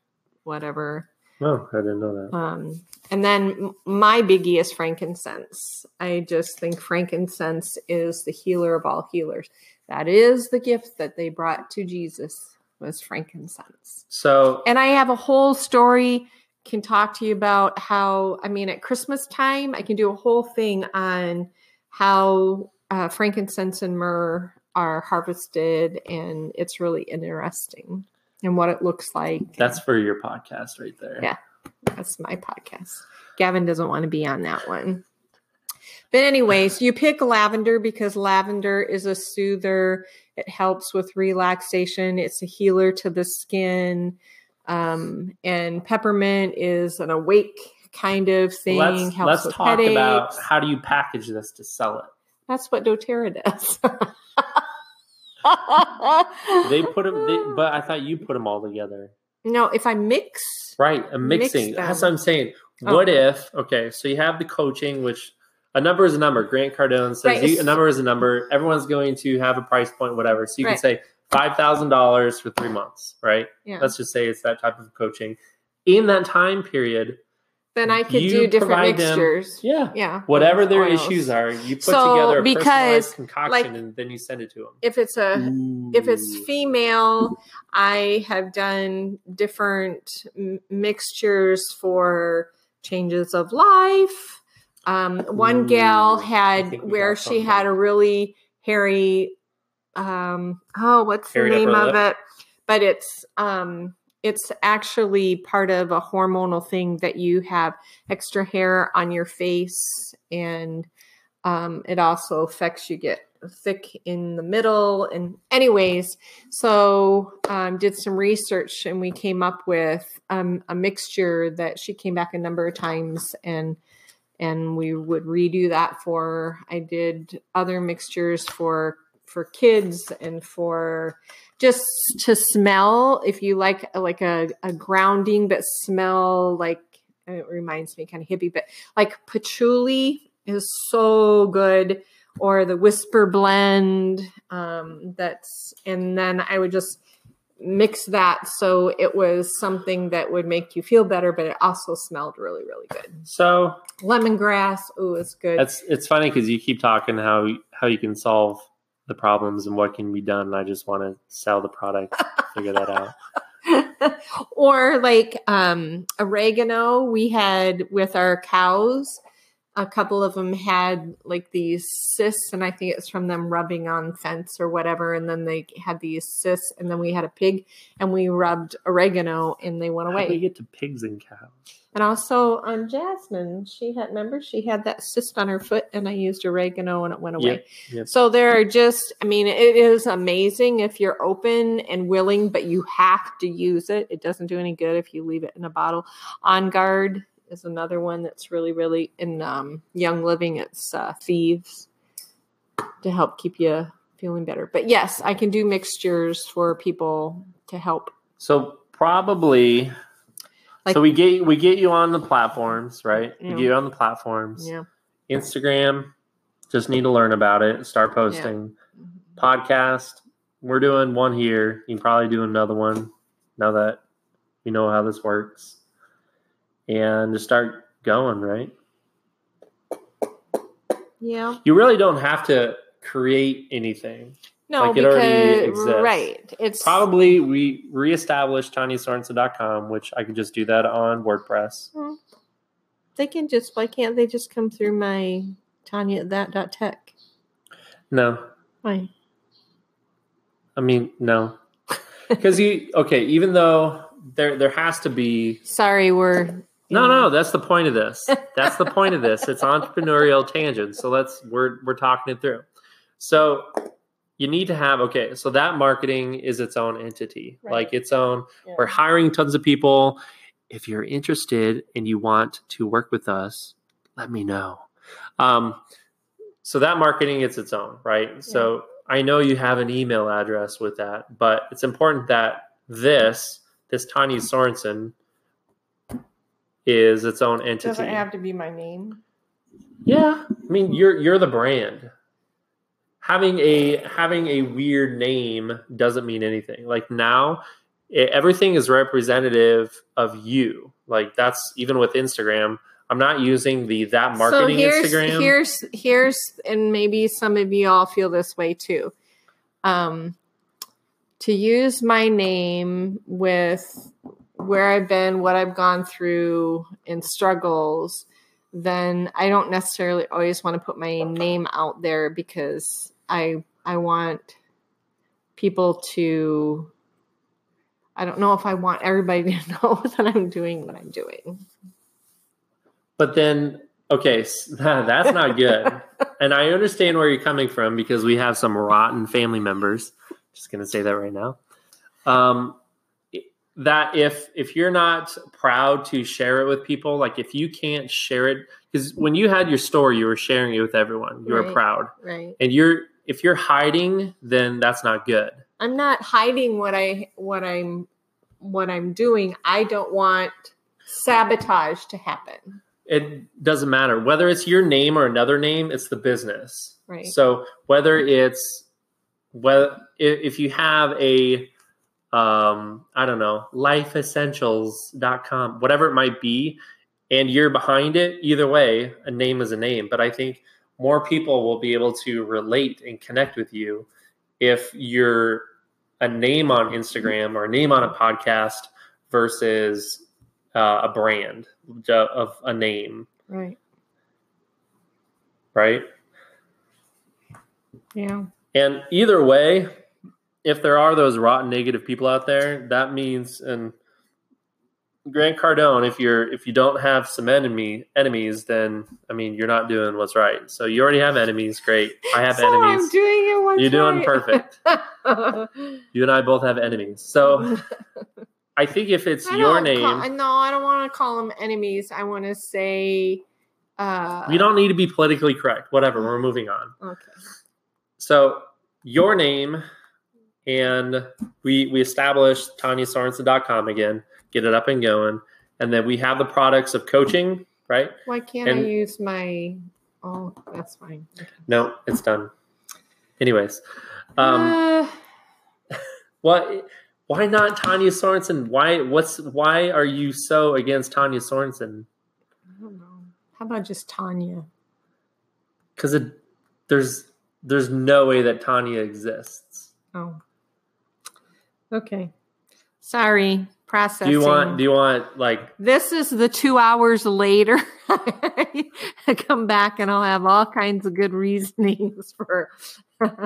whatever. Oh, I didn't know that. Um, and then my biggie is frankincense. I just think frankincense is the healer of all healers. That is the gift that they brought to Jesus was frankincense. So And I have a whole story can talk to you about how I mean at Christmas time I can do a whole thing on how uh, frankincense and myrrh are harvested and it's really interesting and what it looks like. that's for your podcast right there. Yeah. That's my podcast. Gavin doesn't want to be on that one. But anyways, you pick lavender because lavender is a soother. It helps with relaxation. It's a healer to the skin. Um, and peppermint is an awake kind of thing. let's let's talk headaches. about how do you package this to sell it. That's what doTERRA does. They put them, they, but I thought you put them all together. no, if I mix, Right, a Mix mixing. That's what I'm saying. Oh. What if? Okay, so you have the coaching, which a number is a number. Grant Cardone says Right, you, a number is a number. Everyone's going to have a price point, whatever. So you can say five thousand dollars for three months, right? yeah, Let's just say it's that type of coaching. In that time period, then I could do different provide them- mixtures. yeah, yeah, whatever their oils. issues are, you put So, together a because, personalized concoction, like, and then you send it to them. If it's a if it's female, I have done different m- mixtures for changes of life. Um, one Ooh, gal had where she had a really hairy, um, oh, what's the name of lip? it? But it's um, it's actually part of a hormonal thing that you have extra hair on your face, and um, it also affects you get thick in the middle and anyways so um, did some research and we came up with um, a mixture that she came back a number of times and and we would redo that for i did other mixtures for for kids and for just to smell. If you like like a, a grounding but smell like it reminds me kind of hippie but like patchouli is so good. Or the whisper blend um, that's and then i would just mix that so it was something that would make you feel better but it also smelled really really good. So lemongrass oh it's good. That's it's funny because you keep talking how how you can solve the problems and what can be done. And I just want to sell the product, figure that out. or like um oregano we had with our cows a couple of them had like these cysts and i think it's from them rubbing on fence or whatever and then they had these cysts and then we had a pig and we rubbed oregano and they went How do we get to pigs and cows? and also on jasmine she had remember she had that cyst on her foot and i used oregano and it went away Yep, yep. so there are just, I mean, it is amazing if you're open and willing, but you have to use it. It doesn't do any good if you leave it in a bottle. On Guard is another one that's really, really in um, Young Living. It's uh, Thieves to help keep you feeling better. But yes, I can do mixtures for people to help. So probably. Like- so we get we get you on the platforms, right? Yeah. We get you on the platforms. Yeah. Instagram, just need to learn about it. Start posting. Podcast, we're doing one here. You can probably do another one now that you know how this works, and just start going. Right? Yeah. You really don't have to create anything. No, Like it already exists. right. It's Probably we reestablished TanyaSorensen.com, which I could just do that on WordPress. Mm-hmm. they can just, why can't they just come through my Tanya that dot tech? No, Why? I mean no, because you okay. Even though there there has to be Sorry, we're no no. That's the point of this. That's the point of this. It's entrepreneurial tangent. So let's we're we're talking it through. So you need to have okay. So that marketing is its own entity, Right. like its own. Yeah. We're hiring tons of people. If you're interested and you want to work with us, let me know. Um, so that marketing is its own, right? So I know you have an email address with that, but it's important that this, this Tanya Sorensen, is its own entity. doesn't have to be my name. Yeah, I mean you're you're the brand. Having a having a weird name doesn't mean anything. Like now, e- everything is representative of you. Like that's even with Instagram. I'm not using the that marketing so here's, Instagram. Here's here's and maybe some of you all feel this way too. Um, to use my name with where I've been, what I've gone through, and struggles, then I don't necessarily always want to put my name out there because I I want people to. I don't know if I want everybody to know that I'm doing what I'm doing. but then Okay, that's not good. and I understand where you're coming from because we have some rotten family members. Just going to say that right now. Um, that if if you're not proud to share it with people, like if you can't share it, because when you had your story you were sharing it with everyone. You were proud, Right. and you're if you're hiding, then that's not good. I'm not hiding what I what I'm what I'm doing. I don't want sabotage to happen. It doesn't matter whether it's your name or another name. It's the business. Right. So whether it's if, if you have a um, I don't know, lifeessentials.com, whatever it might be, and you're behind it, either way, a name is a name. But I think more people will be able to relate and connect with you if you're a name on Instagram or a name on a podcast versus uh, a brand of a name, Right. right? Yeah. And either way, if there are those rotten negative people out there, that means and Grant Cardone, if you're if you don't have some enemy enemies, then I mean you're not doing what's right. So you already have enemies, great. I have so I'm enemies. doing it once You're doing right. perfect. You and I both have enemies. So I think if it's your name, Call, no, I don't want to call them enemies. I want to say. Uh, we don't need to be politically correct. Whatever, we're moving on. Okay. So your name, and we we established TanyaSorensen.com again, get it up and going, and then we have the products of coaching, right? Why can't I use my? Oh, that's fine. Okay. No, it's done. Anyways, um, Uh, what? Why not Tanya Sorensen? Why? What's? Why are you so against Tanya Sorensen? I don't know. How about just Tanya? Because it there's there's no way that Tanya exists. Oh. Okay. Sorry. Processing. Do you want? Do you want like? this is the two hours later. I come back and I'll have all kinds of good reasonings for.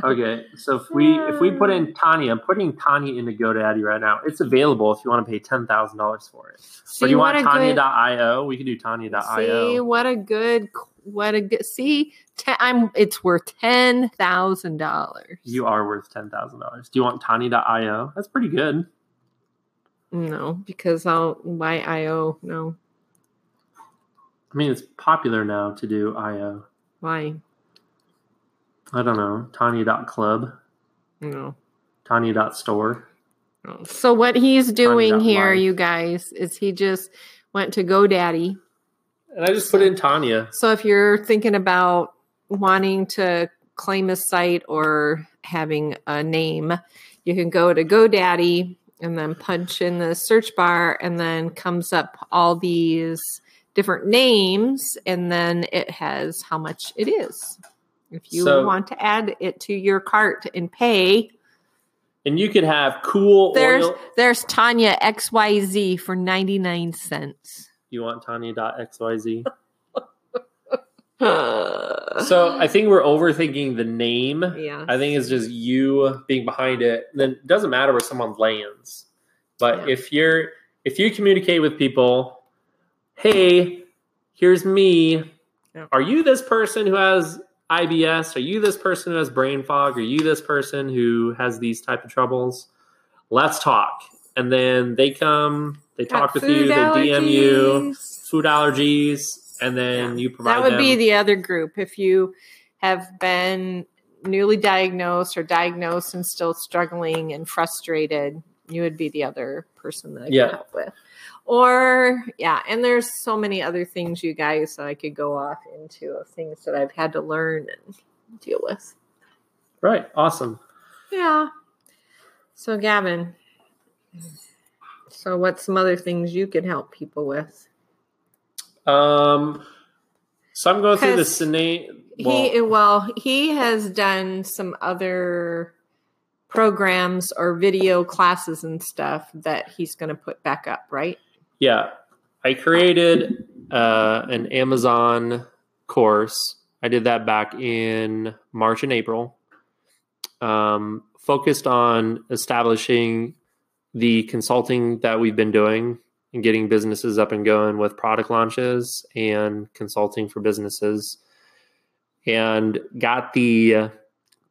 Okay, so if we if we put in Tanya, I'm putting Tanya into GoDaddy right now. It's available if you want to pay ten thousand dollars for it. Do you want what a good- Tanya.io? We can do Tanya.io. See what a good what a good see. i I'm it's worth ten thousand dollars. You are worth ten thousand dollars. Do you want Tanya.io? That's pretty good. no because I'll buy IO. No, I mean, it's popular now to do IO. why? I don't know. Tanya.club, No. Tanya.store. no. So what he's doing here, live. you guys, is he just went to GoDaddy. And I just put in Tanya. So if you're thinking about wanting to claim a site or having a name, you can go to GoDaddy and then punch in the search bar and then comes up all these different names and then it has how much it is. If you So- want to add it to your cart and pay, And you could have cool there's oil. there's Tanya XYZ for 99 cents. You want Tanya.xyz? so I think we're overthinking the name. yeah. I think it's just you being behind it. Then it doesn't matter where someone lands. But Yeah. if you're if you communicate with people, hey, here's me. Yeah. Are you this person who has IBS? Are you this person who has brain fog? Are you this person who has these type of troubles? Let's talk. And then they come, they talk with you, they DM you, food allergies, and then Yeah. you provide That would them. be the other group. If you have been newly diagnosed or diagnosed and still struggling and frustrated, you would be the other person that I Yeah. can help with. Or yeah, and there's so many other things, you guys, that I could go off into of things that I've had to learn and deal with. right. Awesome. Yeah. So Gavin, so what's some other things you can help people with? Um, so I'm going through the 'Cause Sine. he well he has done some other programs or video classes and stuff that he's going to put back up right Yeah, I created uh, an Amazon course. I did that back in March and April. Um, focused on establishing the consulting that we've been doing and getting businesses up and going with product launches and consulting for businesses. And got the uh,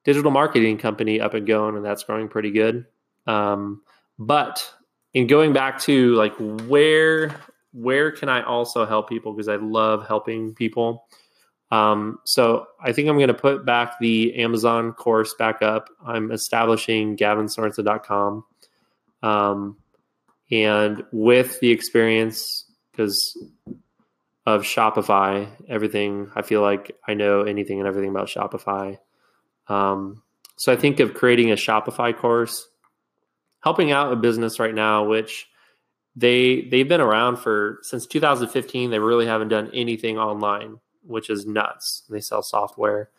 digital marketing company up and going, and that's growing pretty good. Um, but in going back to like where where can I also help people because I love helping people. Um, so I think I'm going to put back the Amazon course back up. I'm establishing gavinsorensen.com. Um, and with the experience, because of Shopify, everything, I feel like I know anything and everything about Shopify. Um, so I think of creating a Shopify course, helping out a business right now, which they they've been around for since 2015. They really haven't done anything online, which is nuts. They sell software,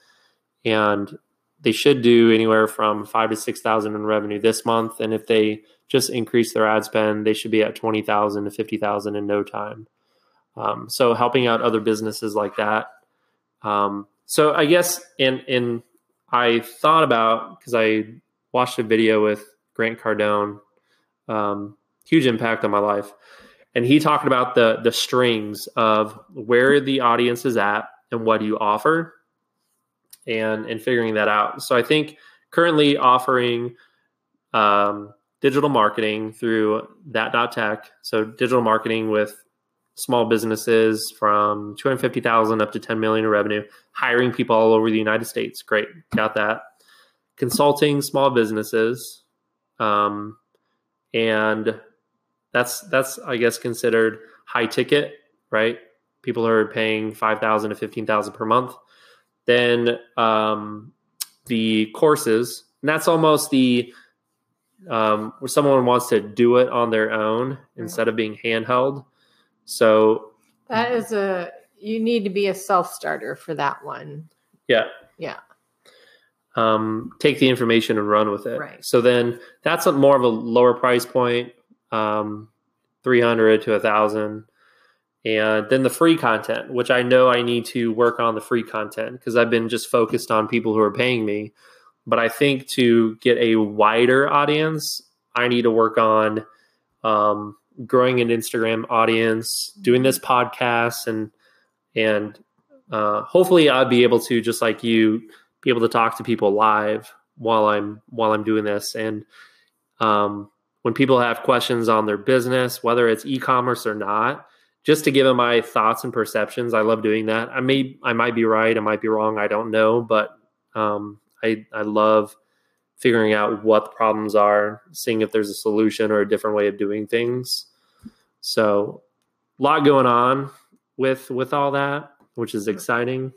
and they should do anywhere from five to six thousand in revenue this month. And if they just increase their ad spend, they should be at twenty thousand to fifty thousand in no time. Um, so helping out other businesses like that. Um, so I guess in in I thought about because I watched a video with Grant Cardone, um, huge impact on my life, and he talked about the the strings of where the audience is at and what you offer, and and figuring that out. So I think currently offering um, digital marketing through that dot tech. So digital marketing with small businesses from 250,000 up to 10 million in revenue, hiring people all over the United States. Great. Got that. Consulting small businesses. Um, and that's, that's, I guess, considered high ticket, right? People are paying 5,000 to 15,000 per month. Then, um, the courses, and that's almost the, um, where someone wants to do it on their own instead of being handheld so that is a you need to be a self starter for that one. Yeah. Yeah. Um, take the information and run with it. Right. So then that's a more of a lower price point, um, 300 to a thousand. And then the free content, which I know I need to work on the free content because I've been just focused on people who are paying me. But I think to get a wider audience, I need to work on um, growing an Instagram audience, doing this podcast, and and uh, hopefully I'll be able to just like you be able to talk to people live while I'm while I'm doing this. And um, when people have questions on their business, whether it's e-commerce or not, just to give them my thoughts and perceptions. I love doing that. I may I might be right, I might be wrong, I don't know, but um, I I love figuring out what the problems are, seeing if there's a solution or a different way of doing things. So, a lot going on with with all that, which is exciting,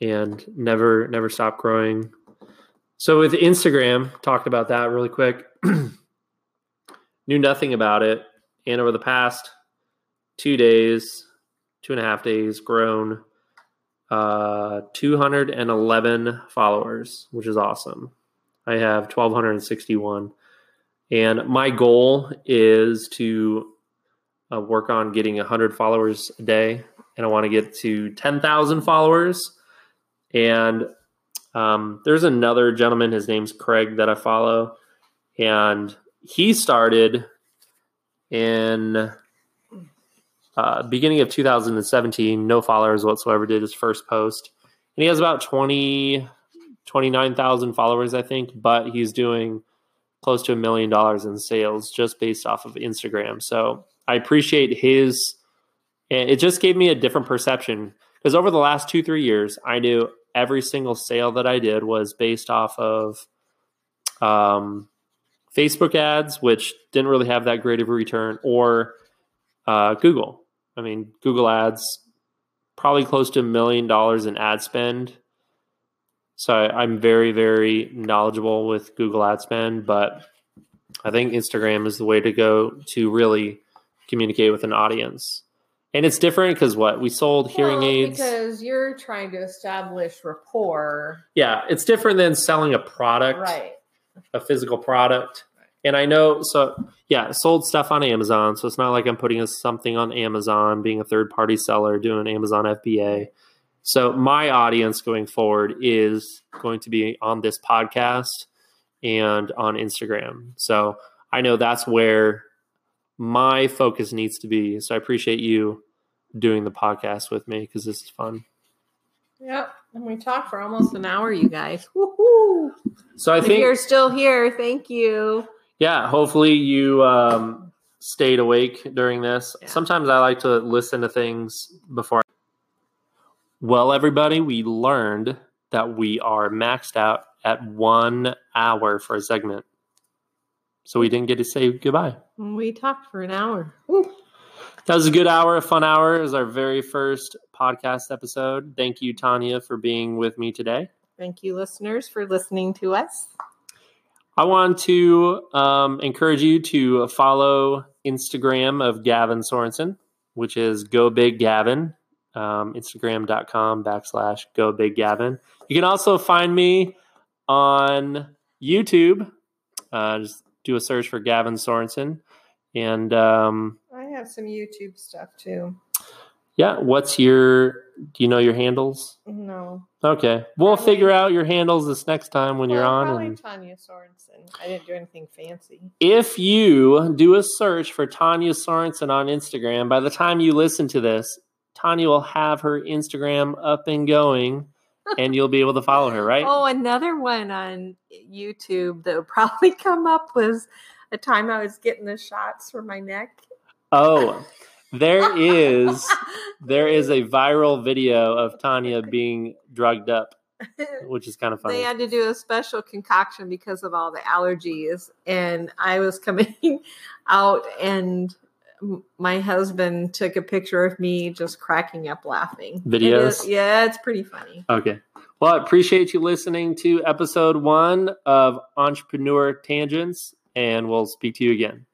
and never never stop growing. So with Instagram, talked about that really quick. Knew nothing about it, and over the past two days, two and a half days, grown uh, 211 followers, which is awesome. I have 1,261. And my goal is to uh, work on getting 100 followers a day. And I want to get to 10,000 followers. And um, there's another gentleman, his name's Craig, that I follow. And he started in uh, beginning of 2017, no followers whatsoever, did his first post. And he has about 20, 29,000 followers, I think, but he's doing close to a million dollars in sales just based off of Instagram. So I appreciate his, it just gave me a different perception because over the last two, three years, I knew every single sale that I did was based off of um, Facebook ads, which didn't really have that great of a return, or uh, Google. I mean, Google ads, probably close to a million dollars in ad spend. So I, I'm very, very knowledgeable with Google ad spend, but I think Instagram is the way to go to really communicate with an audience. And it's different because what we sold hearing Well, aids. because you're trying to establish rapport, yeah, it's different than selling a product, right? a physical product. And I know, so yeah, sold stuff on Amazon. So it's not like I'm putting something on Amazon, being a third party seller, doing Amazon FBA. So my audience going forward is going to be on this podcast and on Instagram. So I know that's where my focus needs to be. So I appreciate you doing the podcast with me because this is fun. Yep. And we talked for almost an hour, you guys. Woohoo! So I If think, you're still here, thank you. Yeah, hopefully you um, stayed awake during this. Yeah. Sometimes I like to listen to things before. I... Well, everybody, we learned that we are maxed out at one hour for a segment. So we didn't get to say goodbye. We talked for an hour. Woo. That was a good hour, a fun hour. It was our very first podcast episode. Thank you, Tanya, for being with me today. Thank you, listeners, for listening to us. I want to um, encourage you to follow Instagram of Gavin Sorensen, which is Go Big Gavin, um, Instagram.com backslash Go Big Gavin. You can also find me on YouTube. Uh, just do a search for Gavin Sorensen. And um, I have some YouTube stuff too. Yeah, what's your, do you know your handles? No. Okay. We'll Probably- figure out your handles this next time when you're on. Probably And Tanya Sorensen. I didn't do anything fancy. if you do a search for Tanya Sorensen on Instagram, by the time you listen to this, Tanya will have her Instagram up and going and you'll be able to follow her, right? Oh, another one on YouTube that would probably come up was a time I was getting the shots for my neck. Oh, there is there is a viral video of Tanya being drugged up, which is kind of funny. They had to do a special concoction because of all the allergies, and I was coming out, and my husband took a picture of me just cracking up laughing. Videos? yeah, it's pretty funny. Okay. Well, I appreciate you listening to episode one of Entrepreneur Tangents, and we'll speak to you again.